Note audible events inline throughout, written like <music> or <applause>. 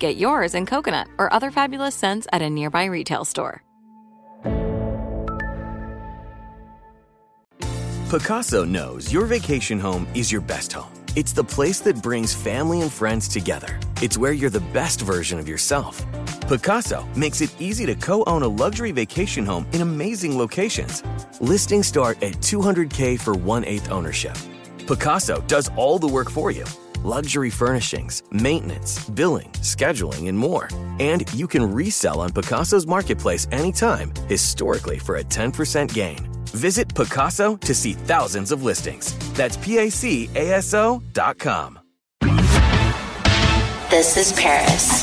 Get yours in coconut or other fabulous scents at a nearby retail store. Pacaso knows your vacation home is your best home. It's the place that brings family and friends together. It's where you're the best version of yourself. Pacaso makes it easy to co own a luxury vacation home in amazing locations. Listings start at 200K for one eighth ownership. Pacaso does all the work for you luxury furnishings, maintenance, billing, scheduling, and more. And you can resell on Pacaso's marketplace anytime, historically for a 10% gain. Visit Pacaso to see thousands of listings. That's PACASO dot com. This is Paris.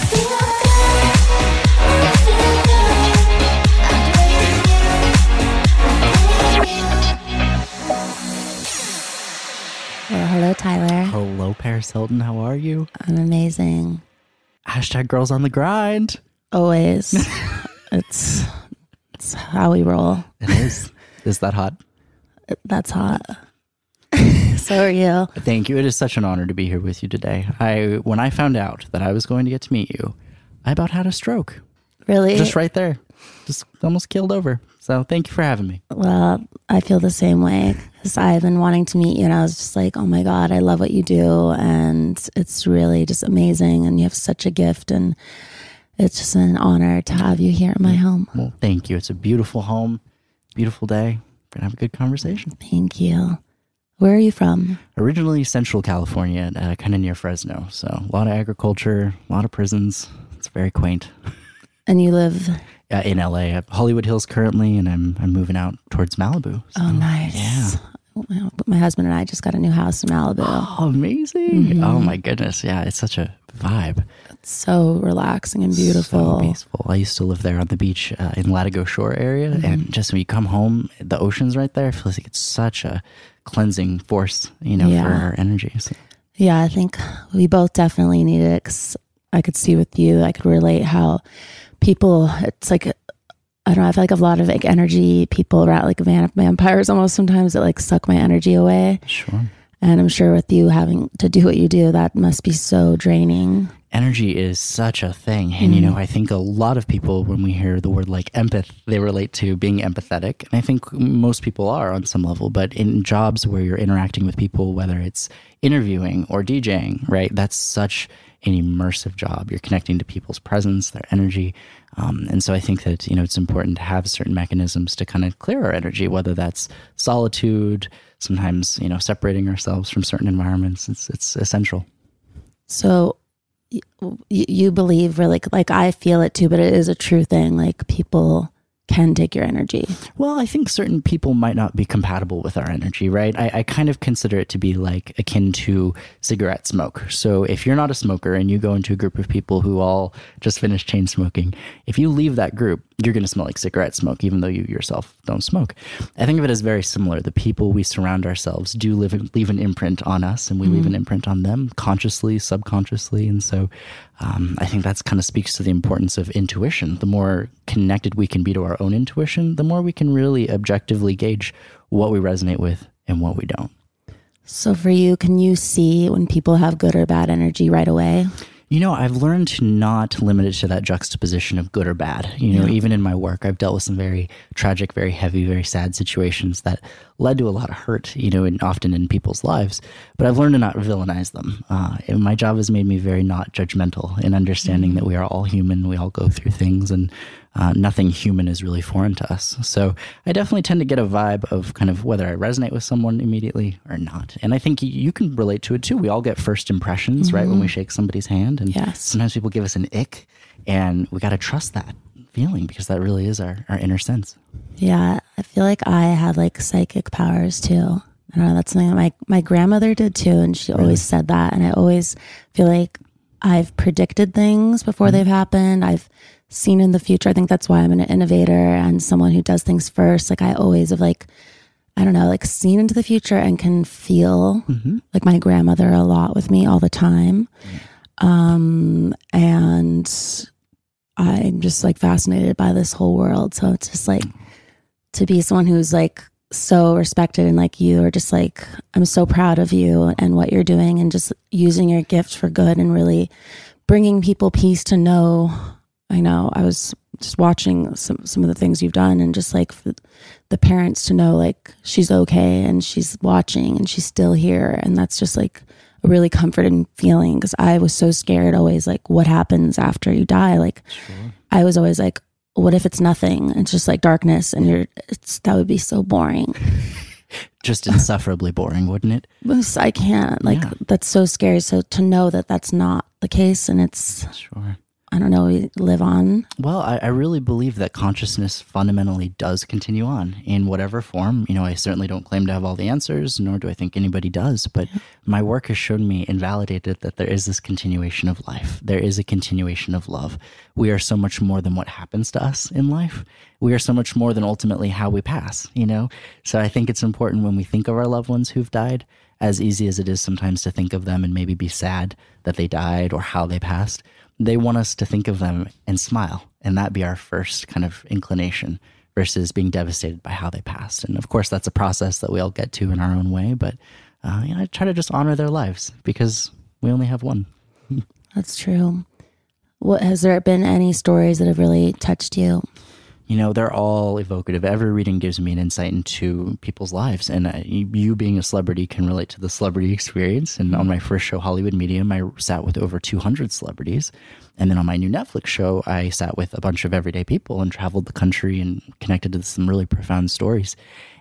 Well, hello, Tyler. Hello, Paris Hilton. How are you? I'm amazing. Hashtag girls on the grind. Always. <laughs> it's it's how we roll. It is. is that hot? That's hot. <laughs> so are you. Thank you. It is such an honor to be here with you today. I when I found out that I was going to get to meet you, I about had a stroke. Really? Just right there. Just almost killed over. So thank you for having me. Well, I feel the same way because I've been wanting to meet you, and I was just like, oh my God, I love what you do. And it's really just amazing. And you have such a gift. And it's just an honor to have you here at my home. Well, thank you. It's a beautiful home, beautiful day. We're going to have a good conversation. Thank you. Where are you from? Originally Central California, uh, kind of near Fresno. So a lot of agriculture, a lot of prisons. It's very quaint. <laughs> And you live uh, in LA, at Hollywood Hills currently, and I'm I'm moving out towards Malibu. So, Oh, nice. Yeah. My husband and I just got a new house in Malibu. Oh, amazing! Oh my goodness, yeah, it's such a vibe. It's so relaxing and beautiful. So peaceful. I used to live there on the beach uh, in Latigo Shore area, Mm-hmm. and just when you come home, the ocean's right there. It feels like it's such a cleansing force, you know, Yeah. for our energy. So, Yeah, I think we both definitely need it 'cause I could see with you, I could relate how people, it's like, I don't know, I feel like a lot of like energy people around like van- vampires almost sometimes that like suck my energy away. sure. And I'm sure with you having to do what you do, that must be so draining. energy is such a thing. And, you know, mm-hmm. I think a lot of people, when we hear the word like empath, they relate to being empathetic. And I think most people are on some level. But in jobs where you're interacting with people, whether it's interviewing or DJing, right, that's such an immersive job. You're connecting to people's presence, their energy. Um, and so I think that, you know, it's important to have certain mechanisms to kind of clear our energy, whether that's solitude, sometimes, you know, separating ourselves from certain environments. It's, it's essential. So you, you believe really like I feel it too, but it is a true thing. Like people can take your energy. Well, I think certain people might not be compatible with our energy, right? I, I, kind of consider it to be like akin to cigarette smoke. So if you're not a smoker and you go into a group of people who all just finished chain smoking, if you leave that group, you're going to smell like cigarette smoke, even though you yourself don't smoke. I think of it as very similar. The people we surround ourselves do live, leave an imprint on us, and we mm-hmm. leave an imprint on them consciously, subconsciously. And so um, I think that's kind of speaks to the importance of intuition. The more connected we can be to our own intuition, the more we can really objectively gauge what we resonate with and what we don't. So, for you, can you see when people have good or bad energy right away? You know, I've learned to not limit it to that juxtaposition of good or bad. You know, yeah. even in my work, I've dealt with some very tragic, very heavy, very sad situations that led to a lot of hurt, you know, and often in people's lives. But I've learned to not villainize them. Uh, my job has made me very not judgmental in understanding mm-hmm. that we are all human, we all go through things, and uh, nothing human is really foreign to us. So I definitely tend to get a vibe of kind of whether I resonate with someone immediately or not. And I think you can relate to it too. We all get first impressions, mm-hmm. right, when we mm-hmm. shake somebody's hand. And yes. sometimes people give us an ick, and we got to trust that feeling because that really is our, our inner sense. Yeah. I feel like I had like psychic powers too. I don't know. That's something that my, my grandmother did too. And she really? always said that. And I always feel like I've predicted things before mm-hmm. they've happened. I've seen in the future. I think that's why I'm an innovator and someone who does things first. Like I always have like, I don't know, like seen into the future and can feel mm-hmm. like my grandmother a lot with me all the time. Um, and I'm just like fascinated by this whole world. So it's just like to be someone who's like so respected and like you are just like, I'm so proud of you and what you're doing and just using your gift for good and really bringing people peace to know I know I was just watching some some of the things you've done and just like the parents to know like she's okay and she's watching and she's still here. And that's just like a really comforting feeling because I was so scared always like what happens after you die? Like sure. I was always like what if it's nothing? It's just like darkness and you're it's that would be so boring. <laughs> Just insufferably boring wouldn't it? I can't. Like yeah. that's so scary. So to know that that's not the case and it's sure I don't know, live on? Well, I, I, really believe that consciousness fundamentally does continue on in whatever form. You know, I certainly don't claim to have all the answers, nor do I think anybody does, but my work has shown me and validated that there is this continuation of life. There is a continuation of love. We are so much more than what happens to us in life. We are so much more than ultimately how we pass, you know? So I think it's important when we think of our loved ones who've died, as easy as it is sometimes to think of them and maybe be sad that they died or how they passed they want us to think of them and smile, and that be our first kind of inclination versus being devastated by how they passed. And of course, that's a process that we all get to in our own way, but uh, you know, I try to just honor their lives because we only have one. <laughs> that's true. What has there been any stories that have really touched you? You know, they're all evocative. Every reading gives me an insight into people's lives. And uh, you, being a celebrity, can relate to the celebrity experience. And on my first show, Hollywood Medium, I sat with over 200 celebrities. And then on my new Netflix show, I sat with a bunch of everyday people and traveled the country and connected to some really profound stories.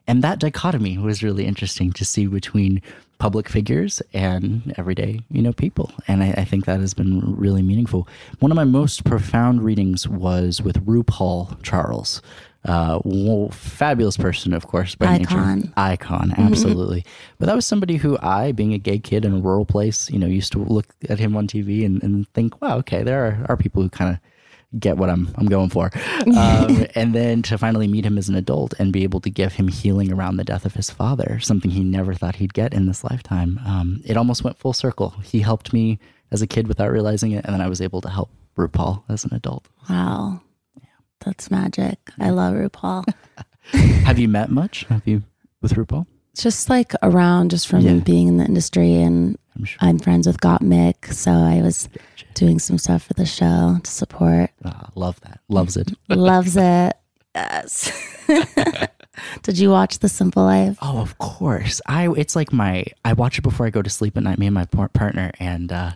And that dichotomy was really interesting to see between public figures and everyday, you know, people. And I, I, think that has been really meaningful. One of my most profound readings was with RuPaul Charles. Uh, well, fabulous person, of course, by icon. nature. Icon, mm-hmm. absolutely. Mm-hmm. But that was somebody who I, being a gay kid in a rural place, you know, used to look at him on TV and, and think, wow, okay, there are, are people who kind of get what I'm I'm going for. <laughs> Um, and then to finally meet him as an adult and be able to give him healing around the death of his father, something he never thought he'd get in this lifetime. Um, it almost went full circle. He helped me as a kid without realizing it, and then I was able to help RuPaul as an adult. Wow, yeah. that's magic. I love RuPaul. <laughs> Have you met much? Have you with RuPaul? Just like around, just from yeah. being in the industry, and I'm, sure. I'm friends with Gottmik, so I was doing some stuff for the show to support. Oh, love that. Loves it. <laughs> Loves it. Yes. <laughs> Did you watch The Simple Life? Oh, of course. I it's like my I watch it before I go to sleep at night. Me and my partner, and uh,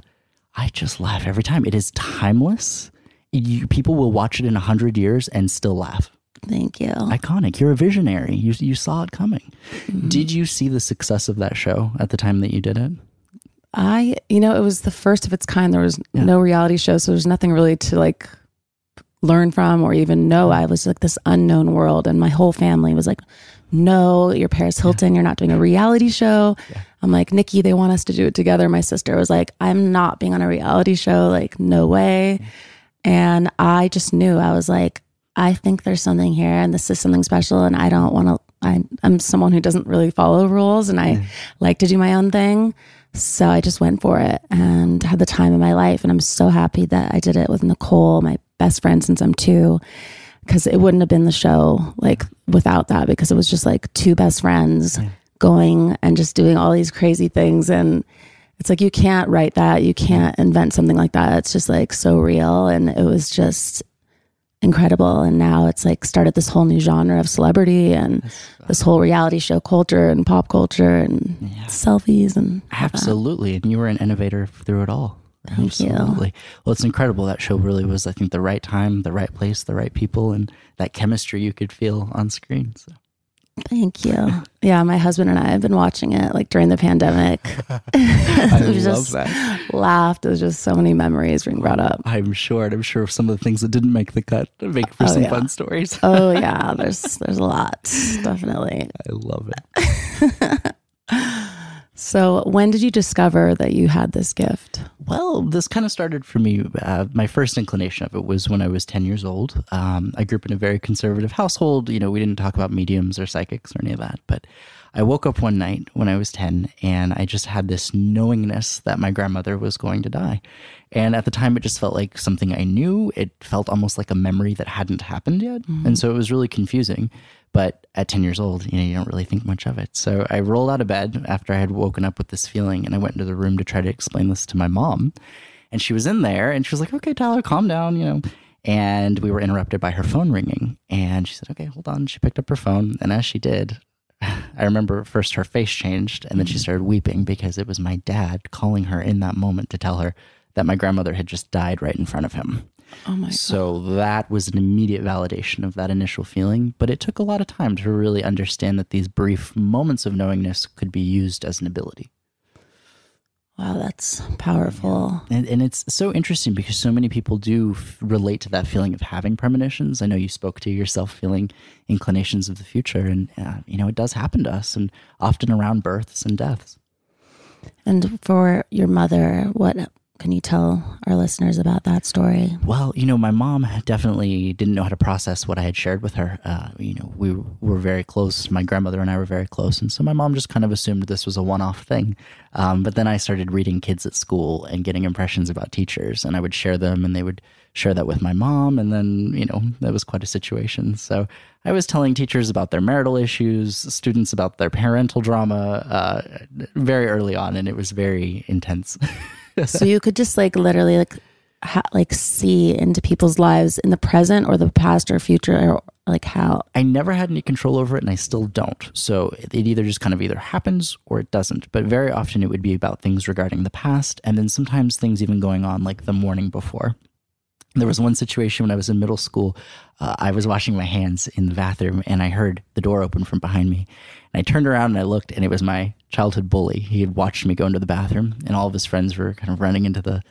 I just laugh every time. It is timeless. You, people will watch it in a hundred years and still laugh. Thank you. Iconic. You're a visionary. You you saw it coming. Mm-hmm. Did you see the success of that show at the time that you did it? I, you know, it was the first of its kind. There was yeah. no reality show, so there's nothing really to like learn from or even know. I was like this unknown world, and my whole family was like, "No, you're Paris Hilton. You're not doing a reality show." I'm like, "Nikki, they want us to do it together." My sister was like, "I'm not being on a reality show. Like, no way." And I just knew I was like, I think there's something here, and this is something special, and I don't want to. I, I'm someone who doesn't really follow rules, and I like to do my own thing. So I just went for it and had the time of my life. And I'm so happy that I did it with Nicole, my best friend since I'm two, because it wouldn't have been the show like without that, because it was just like two best friends going and just doing all these crazy things. And it's like, you can't write that. You can't invent something like that. It's just like so real. And it was just incredible. And now it's like started this whole new genre of celebrity and this whole reality show culture and pop culture and selfies and Absolutely. And you were an innovator through it all. Thank you. Absolutely. Well, it's incredible. That show really was, I think, the right time, the right place, the right people, and that chemistry you could feel on screen. So. Thank you. Yeah, my husband and I have been watching it like during the pandemic. <laughs> I <laughs> we love just that. laughed. There's just so many memories being brought up. I'm sure. I'm sure some of the things that didn't make the cut make for Oh, some yeah. fun stories. Oh <laughs> yeah, there's there's a lot, definitely. I love it. So when did you discover that you had this gift? Well, this kind of started for me. Uh, my first inclination of it was when I was 10 years old. Um, I grew up in a very conservative household. You know, we didn't talk about mediums or psychics or any of that. But I woke up one night when I was 10 and I just had this knowingness that my grandmother was going to die. And at the time, it just felt like something I knew. It felt almost like a memory that hadn't happened yet. And so it was really confusing. But at 10 years old, you know, you don't really think much of it. So I rolled out of bed after I had woken up with this feeling and I went into the room to try to explain this to my mom. And she was in there and she was like, okay, Tyler, calm down, you know. And we were interrupted by her phone ringing. And she said, okay, hold on. She picked up her phone. And as she did, <sighs> I remember first her face changed and then she mm-hmm. started weeping because it was my dad calling her in that moment to tell her that my grandmother had just died right in front of him. Oh my So that was an immediate validation of that initial feeling, but it took a lot of time to really understand that these brief moments of knowingness could be used as an ability. Wow, that's powerful. And, and it's so interesting because so many people do f- relate to that feeling of having premonitions. I know you spoke to yourself feeling inclinations of the future, and uh, you know it does happen to us, and often around births and deaths. And for your mother, what can you tell our listeners about that story? Well, you know, my mom definitely didn't know how to process what I had shared with her. Uh, you know, we were very close. My grandmother and I were very close. And so my mom just kind of assumed this was a one off thing. Um, but then I started reading kids at school and getting impressions about teachers, and I would share them, and they would share that with my mom. And then, you know, that was quite a situation. So I was telling teachers about their marital issues, students about their parental drama uh, very early on, and it was very intense. <laughs> so you could just like literally like ha- like see into people's lives in the present or the past or future or like how I never had any control over it and I still don't. So it either just kind of either happens or it doesn't. But very often it would be about things regarding the past and then sometimes things even going on like the morning before. There was one situation when I was in middle school. Uh, I was washing my hands in the bathroom and I heard the door open from behind me. And I turned around and I looked and it was my childhood bully. He had watched me go into the bathroom and all of his friends were kind of running into the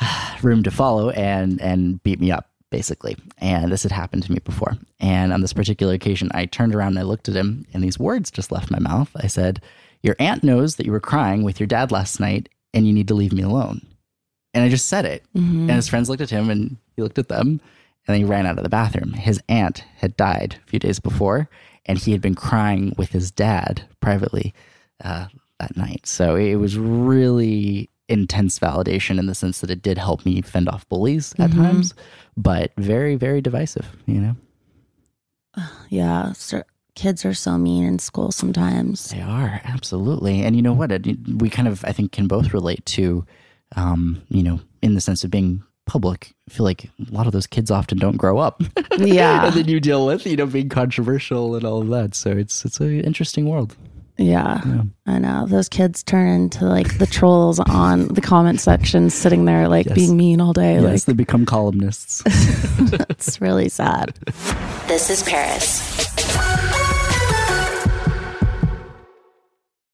<sighs> room to follow and and beat me up basically. And this had happened to me before. And on this particular occasion i turned around and i looked at him and these words just left my mouth. I said your aunt knows that you were crying with your dad last night and you need to leave me alone. And i just said it. Mm-hmm. And his friends looked at him and he looked at them and then he ran out of the bathroom. His aunt had died a few days before and he had been crying with his dad privately uh, that night. So it was really intense validation in the sense that it did help me fend off bullies at times, but very, very divisive, you know? <sighs> yeah so kids are so mean in school sometimes They are, absolutely. And you know what? It, we kind of, I think, can both relate to, um, you know, in the sense of being public. I feel like a lot of those kids often don't grow up. <laughs> Yeah. and then you deal with, you know, being controversial and all of that. So it's, it's an interesting world. yeah, i know those kids turn into like the trolls on the comment section sitting there like Yes. being mean all day Yes, they become columnists. like <laughs> it's really sad This is Paris.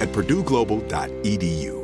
at purdueglobal.edu.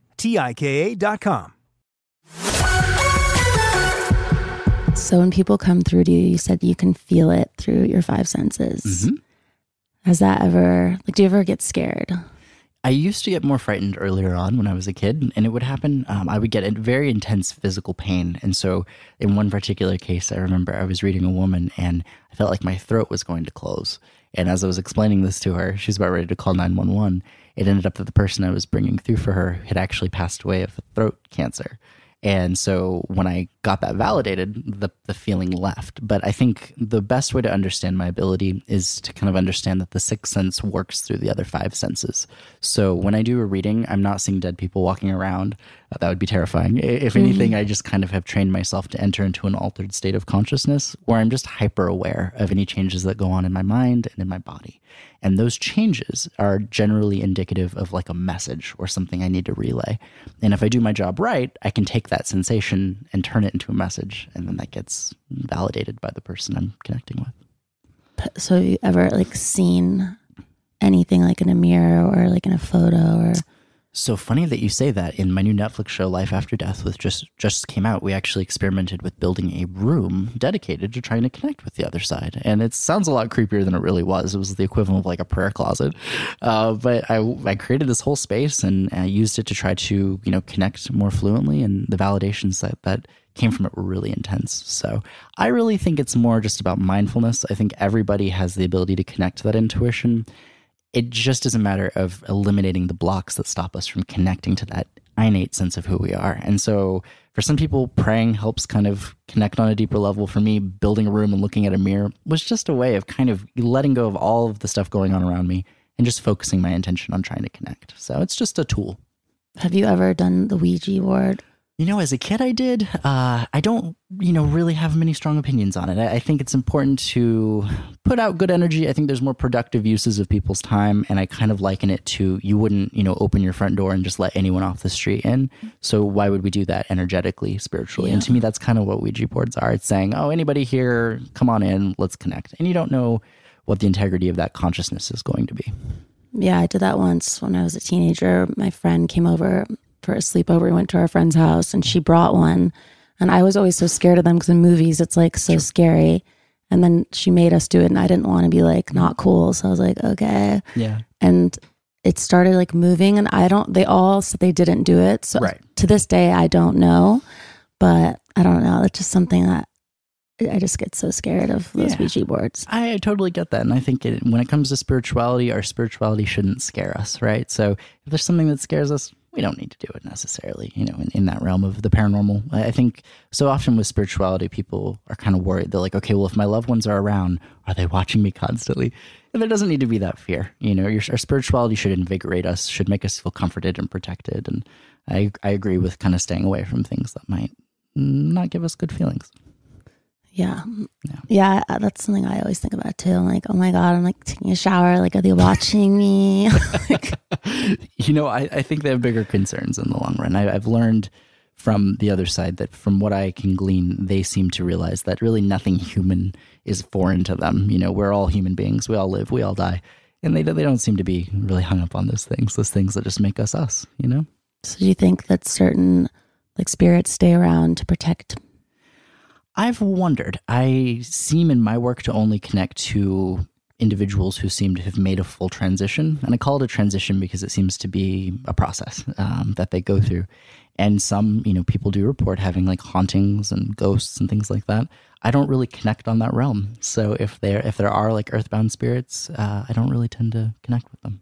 T-I-K-A.com. So when people come through to you, you said you can feel it through your five senses. Mm-hmm. Has that ever, like, do you ever get scared? I used to get more frightened earlier on when I was a kid, and it would happen. Um, I would get very intense physical pain. And so, in one particular case, I remember I was reading a woman and I felt like my throat was going to close. And as I was explaining this to her, she's about ready to call 911. It ended up that the person I was bringing through for her had actually passed away of throat cancer. And so when I got that validated, the, the feeling left. But I think the best way to understand my ability is to kind of understand that the sixth sense works through the other five senses. So when I do a reading, I'm not seeing dead people walking around. Uh, that would be terrifying. If anything, I just kind of have trained myself to enter into an altered state of consciousness where I'm just hyper aware of any changes that go on in my mind and in my body. And those changes are generally indicative of like a message or something I need to relay. And if I do my job right, I can take that sensation and turn it into a message. And then that gets validated by the person I'm connecting with. So have you ever like seen anything like in a mirror or like in a photo or So funny that you say that. In my new Netflix show, Life After Death, which just just came out, we actually experimented with building a room dedicated to trying to connect with the other side, and it sounds a lot creepier than it really was. It was the equivalent of like a prayer closet, uh, but I I created this whole space and I used it to try to you know connect more fluently, and the validations that that came from it were really intense. So I really think it's more just about mindfulness. I think everybody has the ability to connect to that intuition it just is a matter of eliminating the blocks that stop us from connecting to that innate sense of who we are. And so for some people, praying helps kind of connect on a deeper level. For me, building a room and looking at a mirror was just a way of kind of letting go of all of the stuff going on around me and just focusing my intention on trying to connect. So it's just a tool. have you ever done the Ouija board? You know, as a kid, I did. Uh, I don't, you know, really have many strong opinions on it. I, I think it's important to put out good energy. I think there's more productive uses of people's time, and I kind of liken it to you wouldn't, you know, open your front door and just let anyone off the street in. So why would we do that energetically, spiritually? And to me, that's kind of what Ouija boards are. It's saying, oh, anybody here, come on in, let's connect. And you don't know what the integrity of that consciousness is going to be. Yeah, I did that once when I was a teenager. My friend came over for a sleepover. We went to our friend's house and she brought one. And I was always so scared of them because in movies it's like so scary. And then she made us do it and I didn't want to be like not cool. So I was like, okay. Yeah. And it started like moving and I don't they all said they didn't do it. So Right. to this day I don't know. But I don't know. It's just something that I just get so scared of those Yeah. Ouija boards. I totally get that. And I think it, when it comes to spirituality, our spirituality shouldn't scare us, right? So if there's something that scares us, we don't need to do it necessarily, you know, in, in that realm of the paranormal. I think so often with spirituality, people are kind of worried. They're like, okay, well, if my loved ones are around, are they watching me constantly? And there doesn't need to be that fear. You know, your, our spirituality should invigorate us, should make us feel comforted and protected. And I, I agree with kind of staying away from things that might not give us good feelings. Yeah. yeah. uh, That's something I always think about too. I'm like, oh my God, I'm like taking a shower. Like, are they watching me? <laughs> like, <laughs> you know, I, I think they have bigger concerns in the long run. I, I've learned from the other side that from what I can glean, they seem to realize that really nothing human is foreign to them. You know, we're all human beings. We all live, we all die. And they, they don't seem to be really hung up on those things, those things that just make us us, you know? so do you think that certain like spirits stay around to protect? I've wondered. I seem in my work to only connect to individuals who seem to have made a full transition. And I call it a transition because it seems to be a process um, that they go through. And some, you know, people do report having like hauntings and ghosts and things like that. I don't really connect on that realm. So if there if there are like earthbound spirits, uh, I don't really tend to connect with them.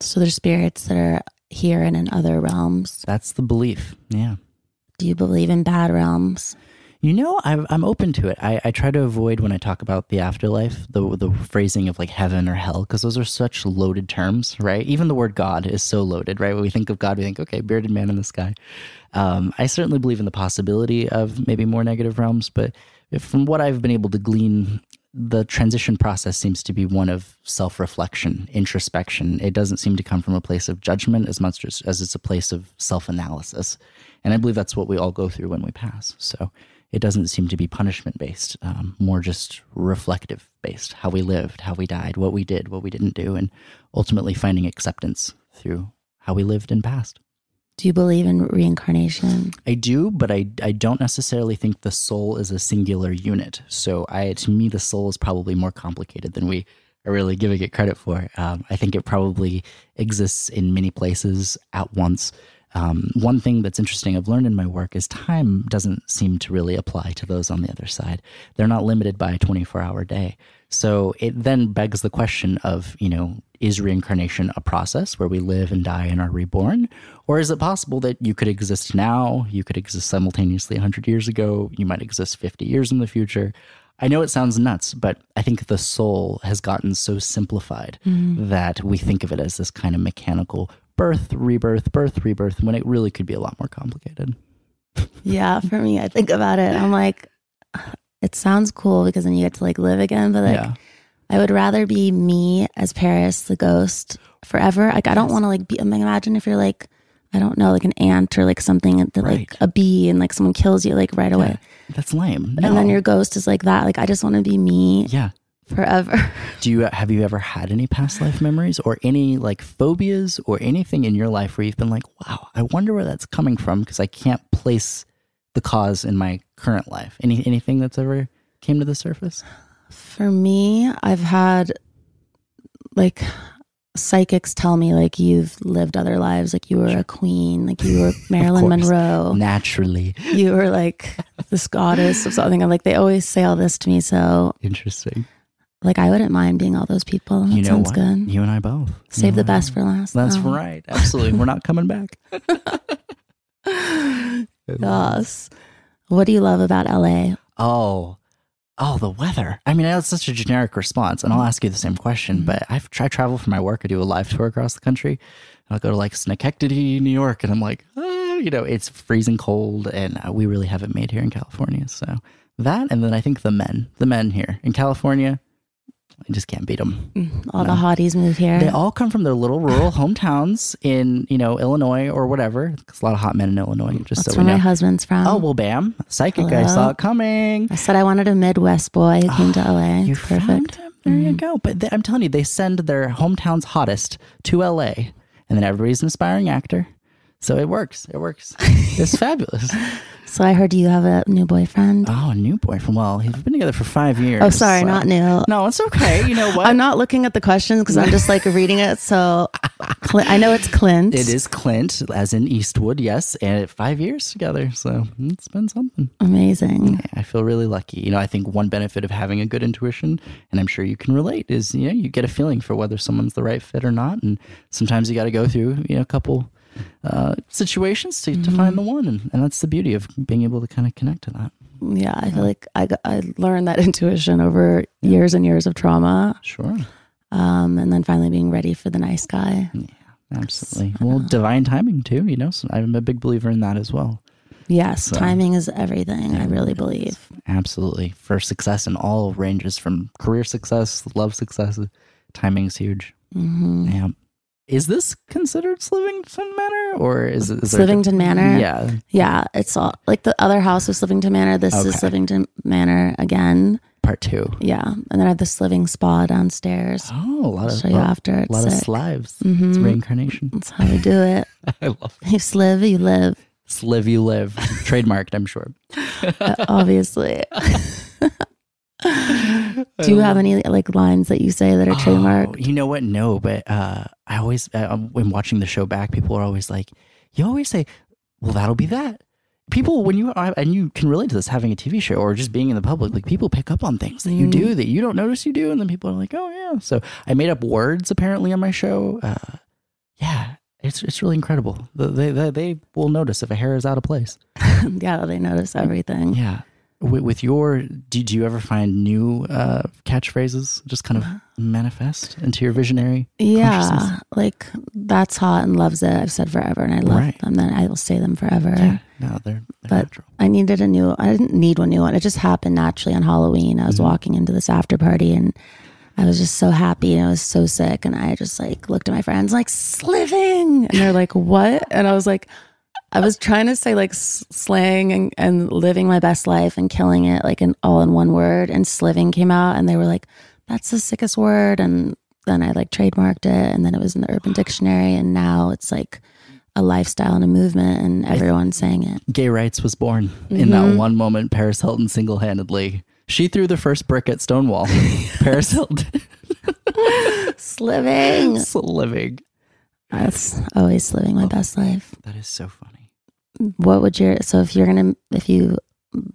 So there's spirits that are here and in other realms. That's the belief. Yeah. Do you believe in bad realms? You know, I'm, I'm open to it. I, I try to avoid when I talk about the afterlife, the the phrasing of like heaven or hell, because those are such loaded terms, right? Even the word God is so loaded, right? When we think of God, we think, okay, bearded man in the sky. Um, I certainly believe in the possibility of maybe more negative realms, but from what I've been able to glean, the transition process seems to be one of self reflection, introspection. It doesn't seem to come from a place of judgment as much as, as it's a place of self analysis. And I believe that's what we all go through when we pass. So it doesn't seem to be punishment based, um, more just reflective based how we lived, how we died, what we did, what we didn't do, and ultimately finding acceptance through how we lived and passed. Do you believe in reincarnation? I do, but I, I don't necessarily think the soul is a singular unit. So I to me the soul is probably more complicated than we are really giving it credit for. Um, I think it probably exists in many places at once. Um, one thing that's interesting I've learned in my work is time doesn't seem to really apply to those on the other side. They're not limited by a 24 hour day. So it then begs the question of, you know, is reincarnation a process where we live and die and are reborn? Or is it possible that you could exist now, you could exist simultaneously 100 years ago, you might exist 50 years in the future? I know it sounds nuts, but I think the soul has gotten so simplified that we think of it as this kind of mechanical birth, rebirth, birth, rebirth, when it really could be a lot more complicated. <laughs> Yeah, for me, I think about it. I'm like, it sounds cool because then you get to like live again, but like, yeah. I would rather be me as Paris, the ghost, forever. Like, I don't want to like be. I mean, imagine if you're like, I don't know, like an ant or like something that like a bee, and like someone kills you like right away, That's lame. and then your ghost is like that. Like, I just want to be me Yeah. Forever. <laughs> Do you have you ever had any past life memories or any like phobias or anything in your life where you've been like, wow, I wonder where that's coming from because I can't place the cause in my current life. Any anything that's ever came to the surface? For me, I've had like psychics tell me like you've lived other lives, like you were a queen, like you were <laughs> Marilyn course. Monroe, Naturally. you were like this goddess of something. I'm like they always say all this to me, so Interesting. Like I wouldn't mind being all those people. That you know sounds what? good. You and I both. Save You the and I- best for last. That's though. right. Absolutely. We're not coming back. <laughs> Yes. What do you love about LA? Oh, oh, the weather. I mean, I know it's such a generic response, and I'll ask you the same question. Mm-hmm. But I've I travel for my work. I do a live tour across the country. I'll go to like Schenectady, New York, and I'm like, ah, you know, it's freezing cold, and uh, we really haven't made here in California. So that, and then I think the men, the men here in California, I just can't beat them. Mm, all the hotties move here. They all come from their little rural hometowns in you know Illinois or whatever. There's a lot of hot men in Illinois. Just That's so where my husband's from. Oh well, bam! Psychic guy Hello? saw it coming. I said I wanted a Midwest boy who came to <gasps> LA. You It's found perfect. him. There you mm-hmm. go. But they, I'm telling you, they send their hometown's hottest to LA, and then everybody's an aspiring actor. So it works. It works. <laughs> It's fabulous. So I heard you have a new boyfriend. Oh, a new boyfriend. Well, we've been together for five years. Oh, sorry, so- not new. No, it's okay. You know <laughs> what? I'm not looking at the questions because I'm just like reading it. So <laughs> Cl- I know it's Clint. It is Clint, as in Eastwood, yes, and five years together. So it's been something. amazing. I feel really lucky. You know, I think one benefit of having a good intuition, and I'm sure you can relate, is you know you get a feeling for whether someone's the right fit or not, and sometimes you got to go through you know a couple uh, situations to, to find the one, and, and that's the beauty of being able to kind of connect to that. Yeah, I feel like I, got- I learned that <laughs> intuition over years and years of trauma, Sure, um, and then finally being ready for the nice guy. Yeah, absolutely. Well, divine timing too. You know, so I'm a big believer in that as well. Yes, So- timing is everything. I really believe. Absolutely, for success in all ranges, from career success, love success, timing's huge. hmm Yeah. Is this considered Slivington Manor, or is it is Slivington Manor. Yeah, Yeah, it's all like the other house was Slivington Manor. This is Okay. Slivington Manor again. part two. Yeah, and then I have the Sliving Spa downstairs. Oh, a lot of show you lot, after. It's lot of sick. slives. Mhm. It's reincarnation. That's how we do it. <laughs> I love it. You sliv, you live. Sliv you live. Trademarked, I'm sure. <laughs> Uh, obviously. <laughs> Do you have any like lines that you say that are Oh, trademarked? you know what? No, but uh, I always, uh, when watching the show back, people are always like, you always say, well, that'll be that. People, when you are, and you can relate to this having a TV show or just being in the public, like people pick up on things that you Mm. do that you don't notice you do. And then people are like, oh, yeah. So I made up words apparently on my show. Uh, yeah, it's, it's really incredible. They, they, they will notice if a hair is out of place. <laughs> yeah, they notice everything. Yeah. With, with your, do you ever find new uh, catchphrases just kind of manifest into your visionary? Yeah, consciousness? like that's hot and loves it. I've said forever, and I love Right. them. Then I will say them forever. Yeah. No, they're, they're But natural. I needed a new. I didn't need one new one. It just happened naturally on Halloween. I was Mm-hmm. walking into this after party, and I was just so happy, and I was so sick, and I just like looked at my friends like sliving, and they're like, "What?" And I was like. I was trying to say like slang and, and living my best life and killing it like in all in one word and sliving came out and they were like that's the sickest word and then I like trademarked it and then it was in the urban dictionary and now it's like a lifestyle and a movement and everyone's saying it. Gay rights was born in that mm-hmm. one moment. Paris Hilton single handedly. She threw the first brick at Stonewall. <laughs> Paris Hilton <laughs> Sliving. Sliving. That's always living my oh. best life. That is so funny. What would your so if you're gonna if you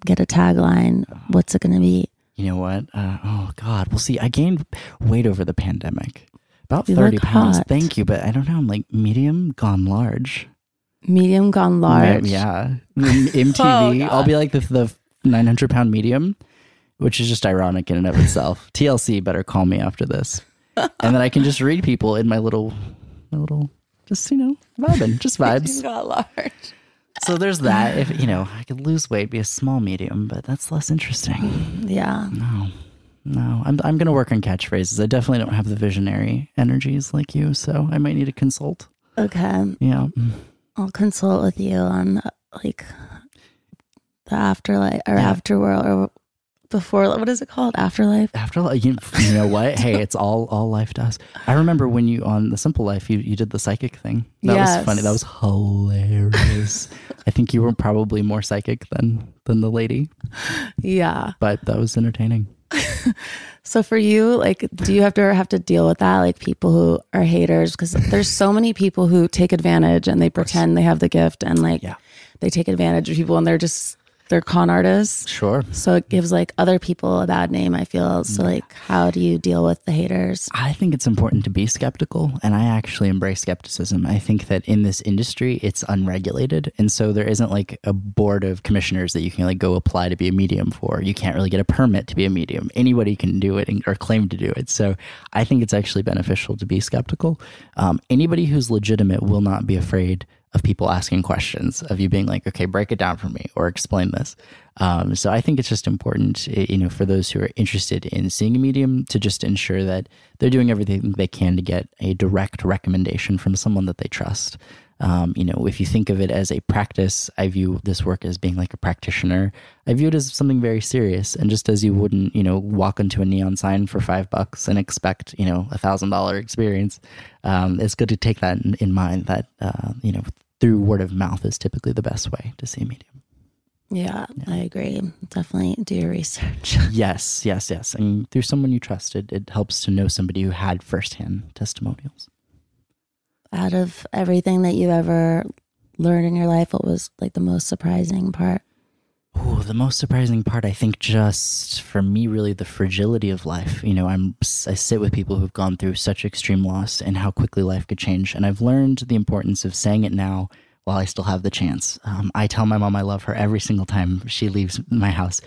get a tagline, what's it gonna be? You know what? Uh, oh God. Well, see, I gained weight over the pandemic, about You thirty pounds. hot. Thank you, but I don't know. I'm like medium gone large. Medium gone large. Yeah. MTV. <laughs> Oh, I'll be like the, the 900 pound medium, which is just ironic in and of itself. <laughs> TLC better call me after this. and then I can just read people in my little, my little, just, you know, vibing, just <laughs> vibes. Got large. So there's that. If, you know, I could lose weight, be a small medium, but that's less interesting. Yeah. No. No, I'm I'm gonna work on catchphrases. I definitely don't have the visionary energies like you, so I might need to consult. Okay. Yeah, I'll consult with you on like the afterlife or Yeah. afterworld or before what is it called? Afterlife? afterlife you, you know what hey it's all all life does i remember when you on the simple life you you did the psychic thing that Yes. was funny that was hilarious i think you were probably more psychic than than the lady Yeah. but that was entertaining <laughs> So for you, like, do you have to have to deal with that? Like people who are haters, because there's so many people who take advantage and they pretend they have the gift and like Yeah. they take advantage of people and they're just they're con artists. sure So it gives like other people a bad name. I feel so. Like, how do you deal with the haters? I think it's important to be skeptical, and I actually embrace skepticism. I think that in this industry, it's unregulated, and so there isn't like a board of commissioners that you can like go apply to be a medium for. You can't really get a permit to be a medium. Anybody can do it and, or claim to do it. So I think it's actually beneficial to be skeptical. Um, anybody who's legitimate will not be afraid of people asking questions of you being like, okay, break it down for me or explain this. Um, so I think it's just important, you know, for those who are interested in seeing a medium to just ensure that they're doing everything they can to get a direct recommendation from someone that they trust. Um, you know, if you think of it as a practice, I view this work as being like a practitioner. I view it as something very serious. And just as you wouldn't, you know, walk into a neon sign for five bucks and expect, you know, a thousand dollar experience, um, it's good to take that in, in mind that, uh, you know, through word of mouth is typically the best way to see a medium. Yeah, I agree. Definitely do your research. <laughs> yes, yes, yes. And through someone you trusted, it helps to know somebody who had firsthand testimonials. Out of everything that you ever learned in your life, what was like the most surprising part? Oh, the most surprising part, I think, just for me, really the fragility of life. You know, I'm I sit with people who've gone through such extreme loss and how quickly life could change, and I've learned the importance of saying it now while I still have the chance. Um, I tell my mom I love her every single time she leaves my house.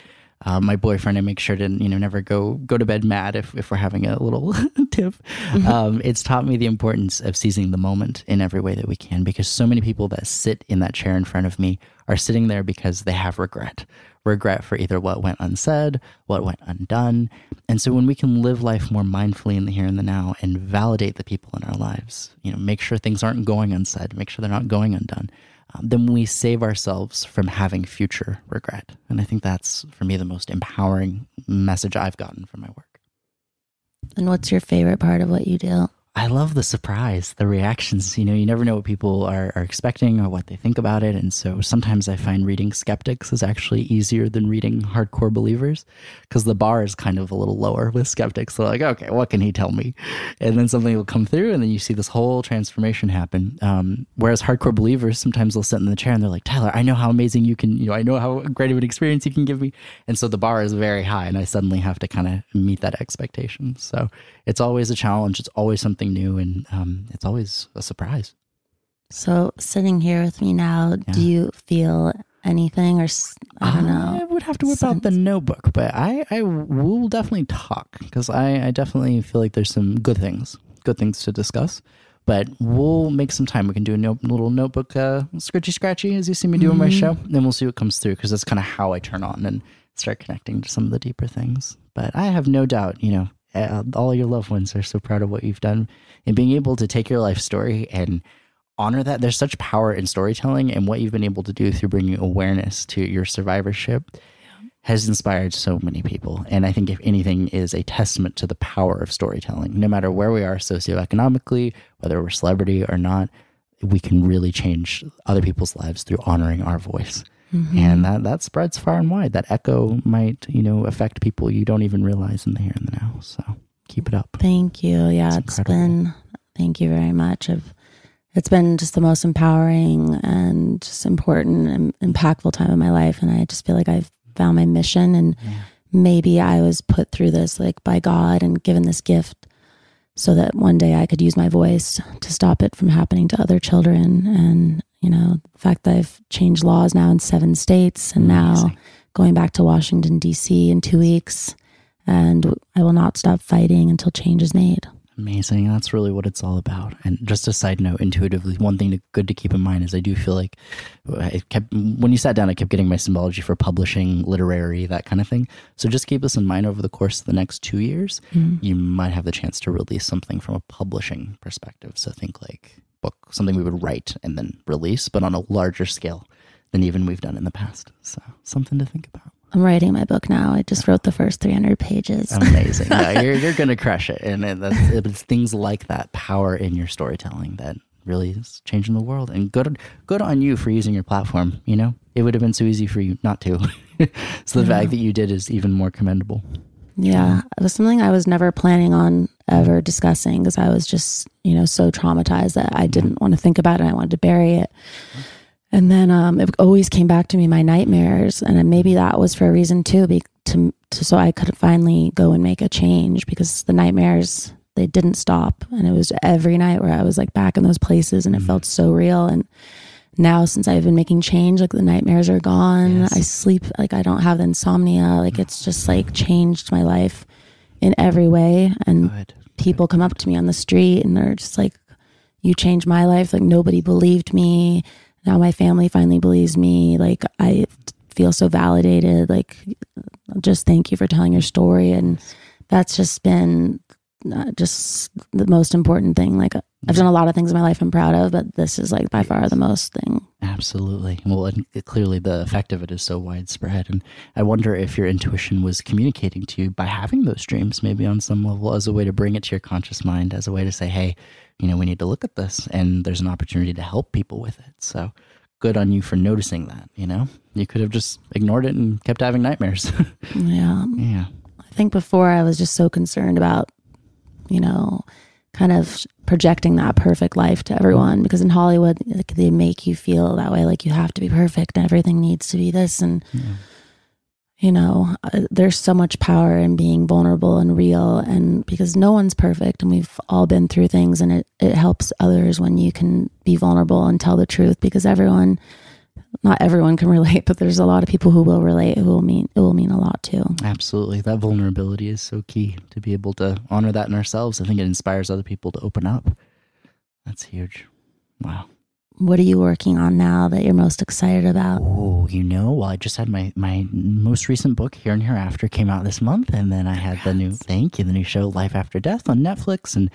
Uh, my boyfriend, I make sure to you know never go go to bed mad if, if we're having a little <laughs> tip. Mm-hmm. Um, it's taught me the importance of seizing the moment in every way that we can because so many people that sit in that chair in front of me are sitting there because they have regret, regret for either what went unsaid, what went undone, and so when we can live life more mindfully in the here and the now and validate the people in our lives, you know, make sure things aren't going unsaid, make sure they're not going undone Um, then we save ourselves from having future regret. And I think that's, for me, the most empowering message I've gotten from my work. And what's your favorite part of what you do? I love the surprise, the reactions. You know, you never know what people are, are expecting or what they think about it. And so sometimes I find reading skeptics is actually easier than reading hardcore believers because the bar is kind of a little lower with skeptics. They're like, okay, what can he tell me? And then something will come through and then you see this whole transformation happen. Um, whereas hardcore believers, sometimes they'll sit in the chair and they're like, Tyler, I know how amazing you can, you know, I know how great of an experience you can give me. And so the bar is very high and I suddenly have to kind of meet that expectation. So it's always a challenge. It's always something new, and um, it's always a surprise. So, sitting here with me now, yeah. do you feel anything, or I don't know? I would have to whip sense. out the notebook, but I, I will definitely talk because I, I definitely feel like there's some good things, good things to discuss. But we'll make some time. We can do a no, little notebook, uh, scratchy scratchy, as you see me do mm-hmm. on my show. Then we'll see what comes through because that's kind of how I turn on and start connecting to some of the deeper things. But I have no doubt, you know, all your loved ones are so proud of what you've done. And being able to take your life story and honor that there's such power in storytelling and what you've been able to do through bringing awareness to your survivorship yeah. has inspired so many people. And i think if anything is a testament to the power of storytelling. No matter where we are socioeconomically whether we're celebrity or not we can really change other people's lives through honoring our voice Mm-hmm. And that, that spreads far and wide. That echo might, you know, affect people you don't even realize in the here and the now. So keep it up. Thank you. Yeah, it's, it's been, thank you very much. I've, it's been just the most empowering and just important and impactful time of my life. And I just feel like I've found my mission and yeah. maybe I was put through this like by God and given this gift so that one day I could use my voice to stop it from happening to other children. And you know, the fact that I've changed laws now in seven states and Amazing. now going back to Washington, D.C. in two weeks. And I will not stop fighting until change is made. Amazing. That's really what it's all about. And just a side note, intuitively, one thing to, good to keep in mind is I do feel like I kept when you sat down, I kept getting my symbology for publishing, literary, that kind of thing. So just keep this in mind over the course of the next two years. Mm-hmm. You might have the chance to release something from a publishing perspective. So think like book, something we would write and then release, but on a larger scale than even we've done in the past. So something to think about. I'm writing my book now. I just wrote the first 300 pages. Amazing. yeah, <laughs> you're you're going to crush it. And it's things like that power in your storytelling that really is changing the world. And good good on you for using your platform, you know? It would have been so easy for you not to. <laughs> so the yeah. fact that you did is even more commendable. Yeah, it was something I was never planning on ever discussing because I was just, you know, so traumatized that I didn't want to think about it. I wanted to bury it. And then um, it always came back to me my nightmares, and maybe that was for a reason too, be, to, to so I could finally go and make a change because the nightmares they didn't stop, and it was every night where I was like back in those places, and it mm-hmm. felt so real. And now since I've been making change, like the nightmares are gone. Yes. I sleep like I don't have the insomnia. Like it's just like changed my life in every way. And Good. people come up to me on the street and they're just like, "You changed my life." Like nobody believed me. Now my family finally believes me. Like I feel so validated. Like just thank you for telling your story. And that's just been Uh, just the most important thing. Like I've done a lot of things in my life I'm proud of, but this is like by far the most thing. Absolutely. Well, and clearly the effect of it is so widespread. And I wonder if your intuition was communicating to you by having those dreams, maybe on some level, as a way to bring it to your conscious mind, as a way to say, hey, you know, we need to look at this and there's an opportunity to help people with it. So good on you for noticing that, you know? You could have just ignored it and kept having nightmares. <laughs> Yeah. yeah. I think before I was just so concerned about, you know, kind of projecting that perfect life to everyone. Because in Hollywood like, they make you feel that way like you have to be perfect and everything needs to be this. And you know uh, there's so much power in being vulnerable and real. And because no one's perfect and we've all been through things and it it helps others when you can be vulnerable and tell the truth because everyone not everyone can <laughs> relate but there's a lot of people who will relate who will mean it will mean a lot too Absolutely. That vulnerability is so key to be able to honor that in ourselves. I think it inspires other people to open up. That's huge. Wow. what are you working on now that you're most excited about Oh, you know, well, I just had my my most recent book, Here and Hereafter, came out this month, and then I had the new thank you, the new show Life After Death on Netflix, and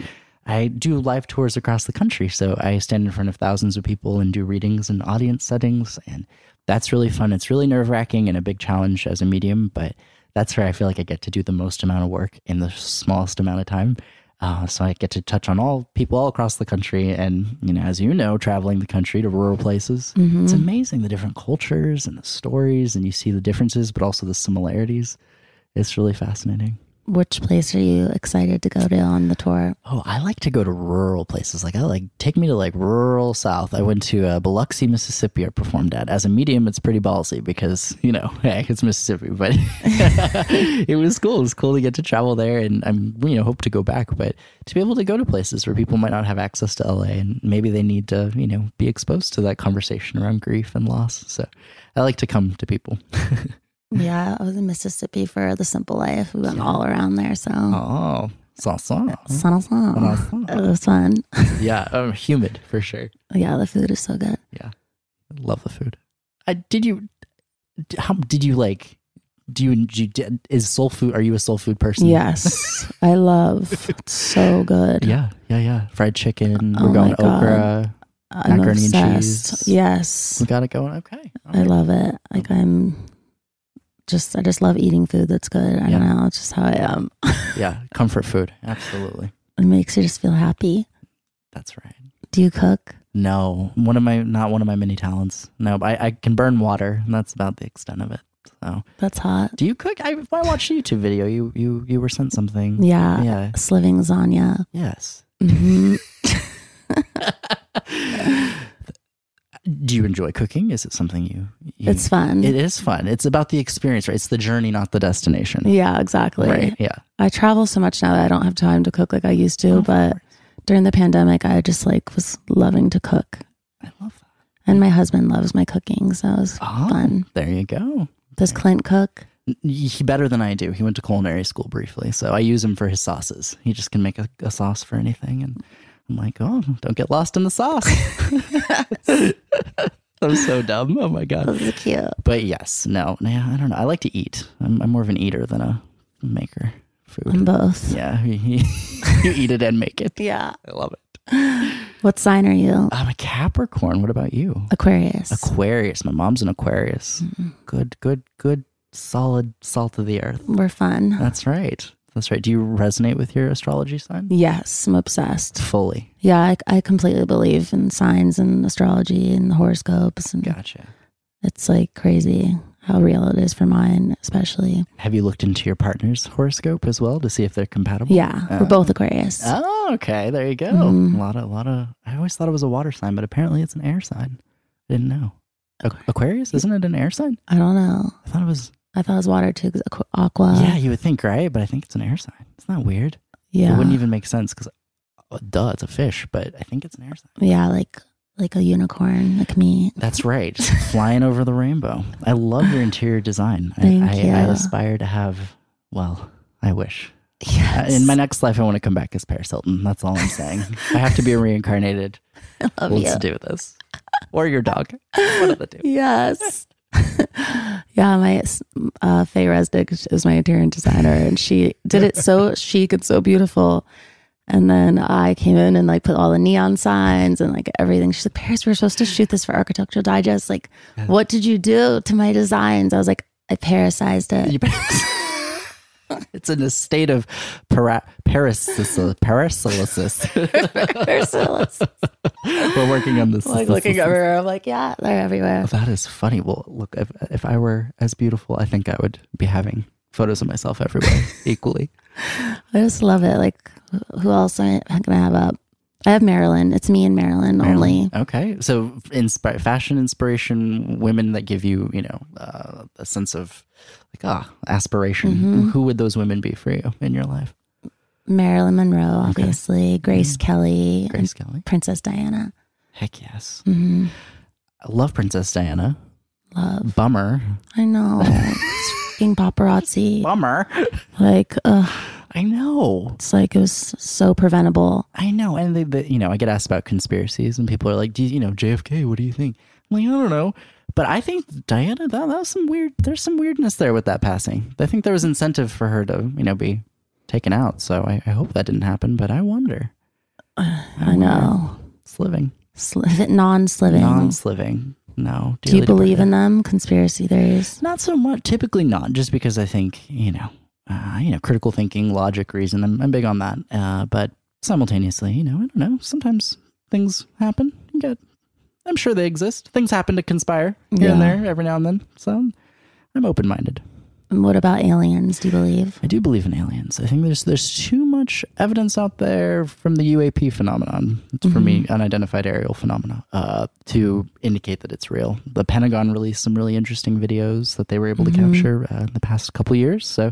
I do live tours across the country. So I stand in front of thousands of people and do readings in audience settings, and that's really fun. It's really nerve wracking and a big challenge as a medium, but that's where I feel like I get to do the most amount of work in the smallest amount of time. Uh, so I get to touch on all people all across the country, and you know, as you know, traveling the country to rural places, it's amazing the different cultures and the stories, and you see the differences, but also the similarities. It's really fascinating. Which place are you excited to go to on the tour Oh, I like to go to rural places. Like I like take me to like rural South. I went to uh, Biloxi, Mississippi. I performed at as a medium. It's pretty ballsy because you know <laughs> hey, it's Mississippi, but <laughs> it was cool. It was cool to get to travel there, and I'm you know hope to go back. But to be able to go to places where people might not have access to LA, and maybe they need to you know be exposed to that conversation around grief and loss. So I like to come to people. <laughs> Yeah, I was in Mississippi for the simple life. We went all around there, so oh, salsa. Son- it was fun. <laughs> Yeah, um, humid for sure. Yeah, the food is so good. Yeah, I love the food. I did you? How did you like? Do you, do you is soul food? Are you a soul food person? Yes, <laughs> I love. It's so good. Yeah, yeah, yeah. Fried chicken. Oh We're going okra. I'm Macaroni and obsessed. cheese. Yes, We got it going. Okay. I love it. Like I'm just, I just love eating food that's good. I Yeah. don't know. It's just how I am. <laughs> Yeah, comfort food. Absolutely. it makes you just feel happy. That's right. Do you cook? No, one of my not one of my many talents. No, I, I can burn water, and that's about the extent of it. So, That's hot. do you cook? I, I watched a YouTube video. You you you were sent something. Yeah. Yeah. Sliving lasagna. Yes. hmm <laughs> <laughs> Do you enjoy cooking? Is it something you? you It's fun. It is fun. It's about the experience, right? It's the journey, not the destination. Yeah, exactly. Right. Yeah. I travel so much now that I don't have time to cook like I used to. Of but during the pandemic, I just like was loving to cook. I love that. And my husband loves my cooking, so it was Oh, fun. there you go. Does Clint cook? He better than I do. He went to culinary school briefly, so I use him for his sauces. He just can make a, a sauce for anything, and I'm like, oh, don't get lost in the sauce. <laughs> I'm so dumb. Oh my god. This is cute. But yes, no, yeah, I don't know. I like to eat. I'm, I'm more of an eater than a maker. Food. I'm both. Yeah, <laughs> you, you eat it and make it. Yeah. I love it. What sign are you? I'm a Capricorn. What about you? Aquarius. Aquarius. My mom's an Aquarius. Good, good, good, solid salt of the earth. We're fun. That's right. That's right. Do you resonate with your astrology sign? Yes, I'm obsessed. Fully. Yeah, I, I completely believe in signs and astrology and horoscopes. And Gotcha. it's like crazy how real it is for mine, especially. Have you looked into your partner's horoscope as well to see if they're compatible? Yeah, Uh, we're both Aquarius. Oh, okay. There you go. Mhm. A lot of, a lot of. I always thought it was a water sign, but apparently it's an air sign. I didn't know. Aquarius, isn't it an air sign? I don't know. I thought it was. I thought it was water too, 'cause aqu- aqua. yeah, you would think, right? But I think it's an air sign. It's not weird. yeah, It wouldn't even make sense because, duh, it's a fish. But I think it's an air sign. yeah, like like a unicorn, like me. That's right. <laughs> Flying over the rainbow. I love your interior design. Thank I, I, you. I aspire to have, well, I wish. Uh, Yes. In my next life, I want to come back as Paris Hilton. That's all I'm saying. <laughs> I have to be reincarnated. love Let's you. do this. Or your dog. One of the two. Yes. Yeah, my uh, Faye Resnick is my interior designer, and she did it so <laughs> chic and so beautiful. And then I came in and like put all the neon signs and like everything. She's like, Paris, we were supposed to shoot this for Architectural Digest. Like, what did you do to my designs? I was like, I parasized it. <laughs> It's in a state of para- paralysis. Paralysis. We're working on this. like looking everywhere. I'm like, yeah, they're everywhere. That is funny. Well, look, if, if I were as beautiful, I think I would be having photos of myself everywhere <laughs> equally. I just love it. Like, who else am I gonna have up? I have Marilyn. It's me and Marilyn only. Okay, so inspi- fashion inspiration, women that give you, you know, uh, a sense of like ah aspiration. Mm-hmm. Who would those women be for you in your life? Marilyn Monroe, obviously. Grace Kelly. Mm-hmm. Grace Kelly. Princess Diana. Heck yes. hmm I love Princess Diana. Love. Bummer. I know. <laughs> it's fucking paparazzi. Bummer. Like, ugh, I know. it's like it was so preventable. I know. And they, they, you know, I get asked about conspiracies, and people are like, "Do you, you know JFK? What do you think?" I'm like, I don't know. But I think Diana, that, that was some weird. There's some weirdness there with that passing. I think there was incentive for her to, you know, be taken out. So I, I hope that didn't happen. But I wonder. <sighs> I know. Sliving, Sliv- non-sliving. non-sliving. No. Do you believe in them? Conspiracy theories? Not so much. Typically not, just because I think you know, uh, you know, critical thinking, logic, reason. I'm, I'm big on that. Uh, but simultaneously, you know, I don't know. Sometimes things happen. You get, I'm sure they exist. Things happen to conspire here and there every now and then. So I'm open minded. And what about aliens? Do you believe? I do believe in aliens. I think there's there's too much evidence out there from the UAP phenomenon. It's for me unidentified aerial phenomena uh, to indicate that it's real. The Pentagon released some really interesting videos that they were able to capture uh, in the past couple years. So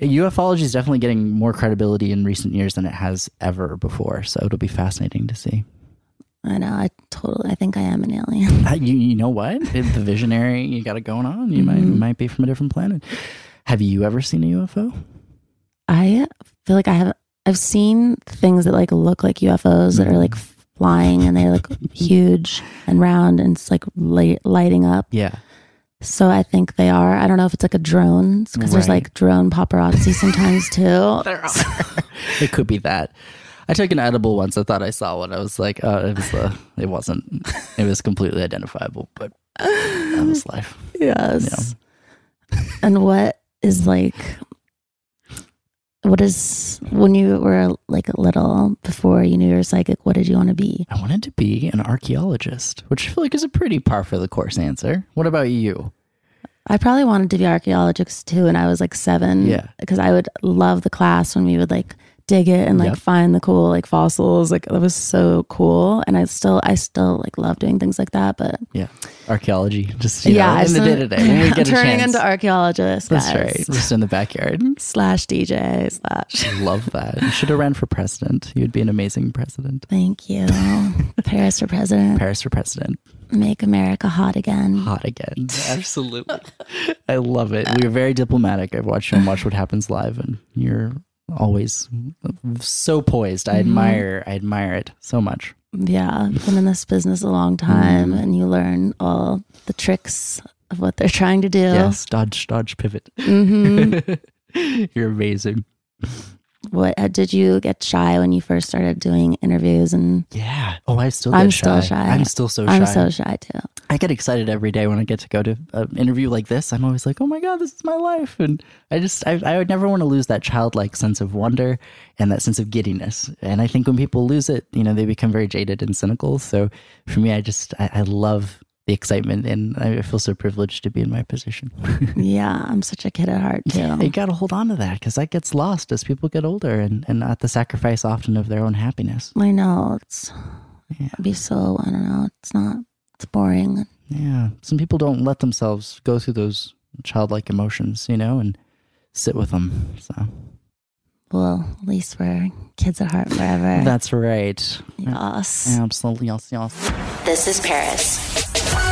ufology is definitely getting more credibility in recent years than it has ever before. So it'll be fascinating to see. I know. I totally. I think I am an alien. Uh, you you know what? <laughs> the visionary you got it going on. You might you might be from a different planet. Have you ever seen a UFO? I feel like I have. I've seen things that like look like UFOs that are like flying and they look <laughs> huge and round and it's like light, lighting up. Yeah. So I think they are. I don't know if it's like a drone because there's like drone paparazzi sometimes <laughs> too. there are. it could be that. I took an edible once. I thought I saw one. I was like, uh, it was uh, it wasn't. It was completely identifiable, but that was life. Yes. And what is like? What is when you were like a little before you knew you were psychic? What did you want to be? I wanted to be an archaeologist, which I feel like is a pretty par for the course answer. What about you? I probably wanted to be archaeologist too, and I was like seven. Yeah. because I would love the class when we would like dig it and like Yep. find the cool like fossils. Like that was so cool, and I still I still like love doing things like that. But Yeah, archaeology. Just you yeah, know, I in the day to day we <laughs> get turning chance. into archaeologists. That's guys. right. Just in the backyard. <laughs> Slash DJ slash. Love that. You should have ran for president. You'd be an amazing president. Thank you, <laughs> Paris for president. Paris for president. Make America hot again. hot again. Absolutely. I love it. We are very diplomatic. I've watched you on Watch What Happens Live, and you're always so poised. I admire I admire it so much. Yeah, been in this business a long time, Mm. and you learn all the tricks of what they're trying to do. Yes, dodge, dodge, pivot. hmm <laughs> you're amazing. What uh, did you get shy when you first started doing interviews? And Yeah. Oh, I still get I'm shy. still shy. I'm still so shy. I'm so shy too. I get excited every day when I get to go to an interview like this. I'm always like, oh my God, this is my life. And I just, I, I would never want to lose that childlike sense of wonder and that sense of giddiness. And I think when people lose it, you know, they become very jaded and cynical. So for me, I just, I, I love the excitement and I feel so privileged to be in my position. <laughs> Yeah, I'm such a kid at heart too. you got to hold on to that because that gets lost as people get older and, and at the sacrifice often of their own happiness. I know it's it'd be so I don't know. It's not. It's boring. Yeah. Some people don't let themselves go through those childlike emotions, you know, and sit with them. So Well, at least we're kids at heart forever. that's right. yes. Absolutely. Yes, yes. This is Paris.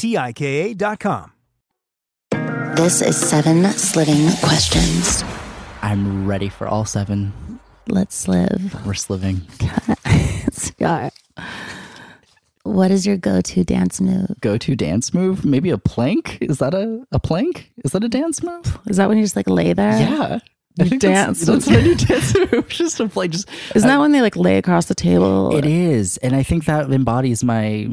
T-I-K-A dot com. This is seven sliving questions. I'm ready for all seven. Let's live. We're sliving. <laughs> Scott. What is your go-to dance move? Go to dance move? Maybe a plank? Is that a, a plank? Is that a dance move? Is that when you just like lay there? Yeah. I You dance. That's, that's I do dance move. <laughs> Just a play. Just Isn't that when they like lay across the table? It is, and I think that embodies my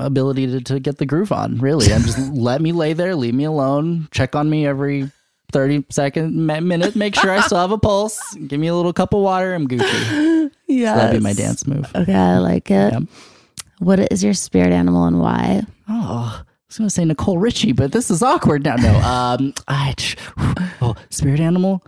ability to, to get the groove on. Really, and just <laughs> let me lay there, leave me alone, check on me every thirty second minute, make sure I still have a pulse, give me a little cup of water, I'm Gucci. <laughs> Yeah. That'd be my dance move. Okay, I like it. Yep. What is your spirit animal and why? Oh, I was gonna say Nicole Richie, but this is awkward now. No, um, I, <sighs> oh, spirit animal.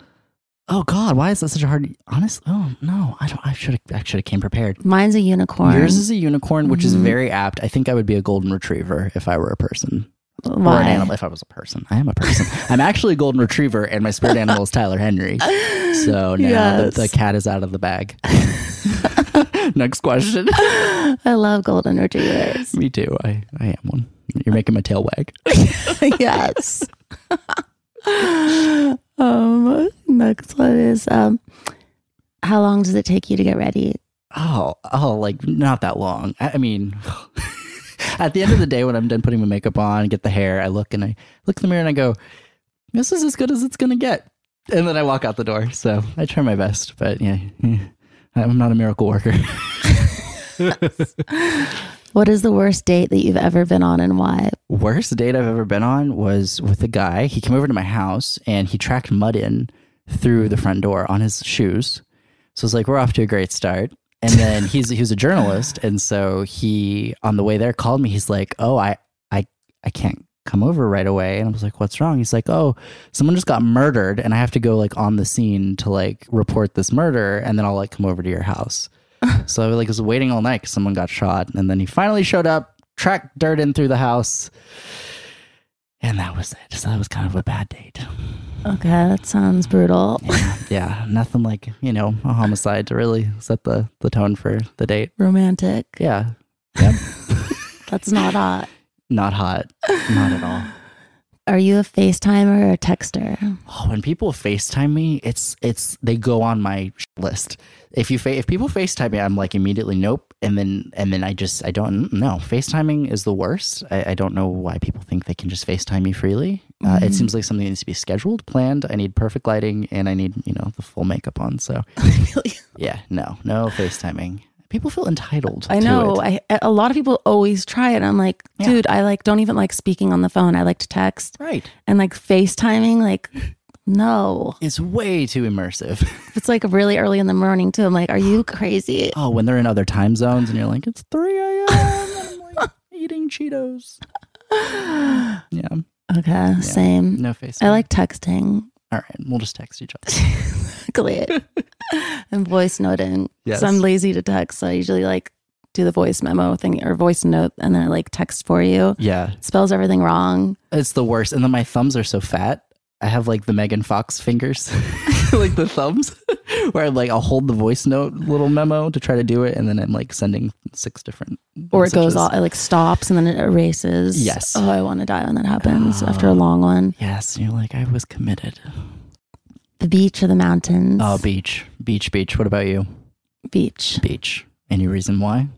Oh God, why is that such a hard? Honest, oh no, I don't. I should have. I should have came prepared. Mine's a unicorn. Yours is a unicorn, which is Mhm. very apt. I think I would be a golden retriever if I were a person. Or an animal if I was a person. I am a person. <laughs> I'm actually a golden retriever, and my spirit animal is Tyler Henry. So now Yes. the, the cat is out of the bag. <laughs> Next question. I love golden retrievers. Me too. I, I am one. You're making my tail wag. <laughs> yes. Um, next one is um, how long does it take you to get ready? Oh, oh, like not that long. I, I mean, <laughs> at the end of the day, when I'm done putting my makeup on, get the hair, I look and I look in the mirror and I go, "This is as good as it's gonna get." And then I walk out the door. So I try my best, but yeah, yeah, I'm not a miracle worker. <laughs> <laughs> What is the worst date that you've ever been on and why? Worst date I've ever been on was with a guy. He came over to my house and he tracked mud in through the front door on his shoes. So it's like we're off to a great start. And then <laughs> he's he was a journalist, and so he on the way there called me. He's like, "Oh, I I I can't come over right away." And I was like, "What's wrong?" He's like, "Oh, someone just got murdered, and I have to go like on the scene to like report this murder, and then I'll like come over to your house." <laughs> so I like was waiting all night because someone got shot, and then he finally showed up, tracked dirt in through the house, and that was it. So that was kind of a bad date. Okay, that sounds brutal. Yeah, yeah, nothing like you know a homicide to really set the the tone for the date. Romantic. Yeah, <laughs> yep. That's not hot. not hot, not at all. Are you a FaceTimer or a texter? Oh, when people FaceTime me, it's it's they go on my list. If you fa- if people FaceTime me, I'm like immediately nope, and then and then I just I don't know. FaceTiming is the worst. I, I don't know why people think they can just FaceTime me freely. Uh, it seems like something that needs to be scheduled, planned. I need perfect lighting, and I need you know the full makeup on. So <laughs> yeah, no, no FaceTiming. People feel entitled. I to know. it. I a lot of people always try it. I'm like, Yeah. dude, I like don't even like speaking on the phone. I like to text right. and like FaceTiming. Like, no. It's way too immersive. <laughs> It's like really early in the morning too, I'm like, are you crazy? Oh, when they're in other time zones and you're like, it's 3 a.m. I'm like <laughs> eating Cheetos. <gasps> Yeah. Okay, same. No face. I like texting. All right. We'll just text each other. <laughs> Exactly. and voice noting. Yes. So I'm lazy to text. So I usually like do the voice memo thing or voice note and then I like text for you. Yeah. Spells everything wrong. It's the worst. And then my thumbs are so fat. I have like the Megan Fox fingers, <laughs> like the thumbs, <laughs> where I'm like, I'll hold the voice note little memo to try to do it. And then I'm like sending six different. Or it goes all it like stops and then it erases. Yes. Oh, I want to die when that happens after a oh. long one. Yes. And you're like, I was committed. The beach or the mountains? Oh, beach, beach, beach. What about you? beach. Beach. Any reason why?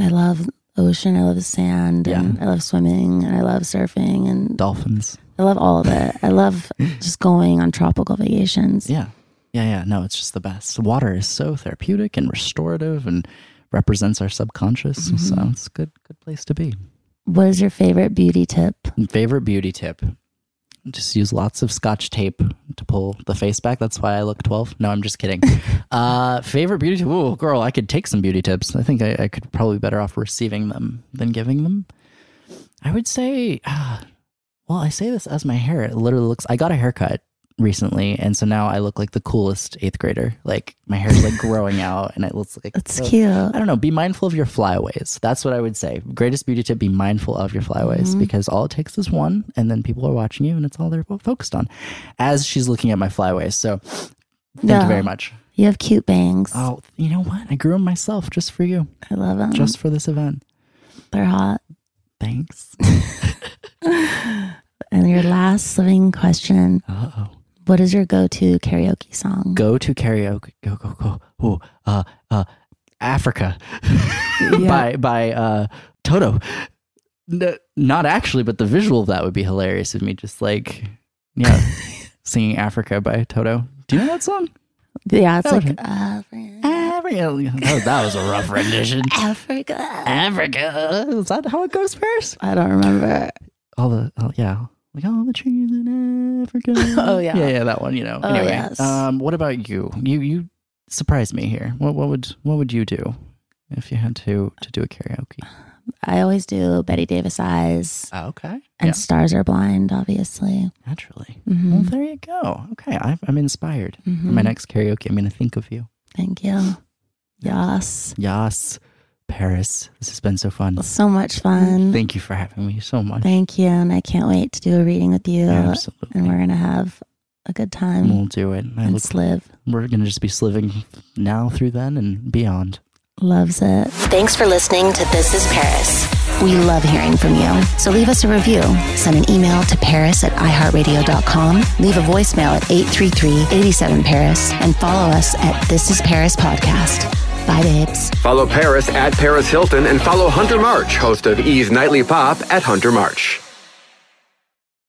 I love ocean. I love sand. And I love swimming. And I love surfing. And Dolphins. I love all of it. I love <laughs> just going on tropical vacations. Yeah. Yeah, yeah. No, it's just the best. Water is so therapeutic and restorative and represents our subconscious. So it's a good good place to be. What is your favorite beauty tip? Favorite beauty tip. Just use lots of scotch tape to pull the face back. That's why I look 12. No, I'm just kidding. <laughs> uh, favorite beauty tip. Oh, girl, I could take some beauty tips. I think I, I could probably be better off receiving them than giving them. I would say, ah, well, I say this as my hair. It literally looks, I got a haircut recently. And so now I look like the coolest eighth grader. Like my hair's like growing out and it looks like That's so- cute. I don't know. Be mindful of your flyaways. That's what I would say. Greatest beauty tip: be mindful of your flyaways Mm-hmm. because all it takes is one, and then people are watching you, and it's all they're focused on. As she's looking at my flyaways, so thank you very much. You have cute bangs. Oh, you know what? I grew them myself just for you, I love them. just for this event. They're hot. Thanks. <laughs> And your last living question Uh oh. What is your go to karaoke song? Go to karaoke. Go go go. Ooh, uh uh, Africa <laughs> by by uh Toto. N- not actually, but the visual of that would be hilarious of me just like yeah <laughs> singing Africa by Toto. Do you know that song? Yeah, it's Okay. like Africa. Africa. That, that was a rough rendition. <laughs> Africa. Africa. Is that how it goes, Paris? I don't remember. All the oh, yeah, like all the trees in Africa. <laughs> Oh, yeah. yeah, yeah, that one. You know. Oh, anyway, yes. um, what about you? You you surprise me here. What what would what would you do if you had to to do a karaoke? I always do Bette Davis Eyes Oh, okay. and yeah, Stars Are Blind, obviously. naturally. Mhm. Well, there you go. Okay, I, I'm inspired. For my next karaoke, I'm going to think of you. Thank you. Yes. Yas, Paris. This has been so fun. So much fun. Thank you for having me so much. Thank you. And I can't wait to do a reading with you. Absolutely. And we're going to have a good time We'll do it. I and look, sliv. we're going to just be sliving now through then and beyond. Loves it. Thanks for listening to This is Paris. We love hearing from you. So leave us a review. Send an email to paris at iheartradio.com. Leave a voicemail at 833-87-PARIS. And follow us at This is Paris Podcast. Bye, babes. Follow Paris at Paris Hilton and follow Hunter March, host of E's Nightly Pop at Hunter March.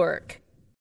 work.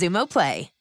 Xumo Play.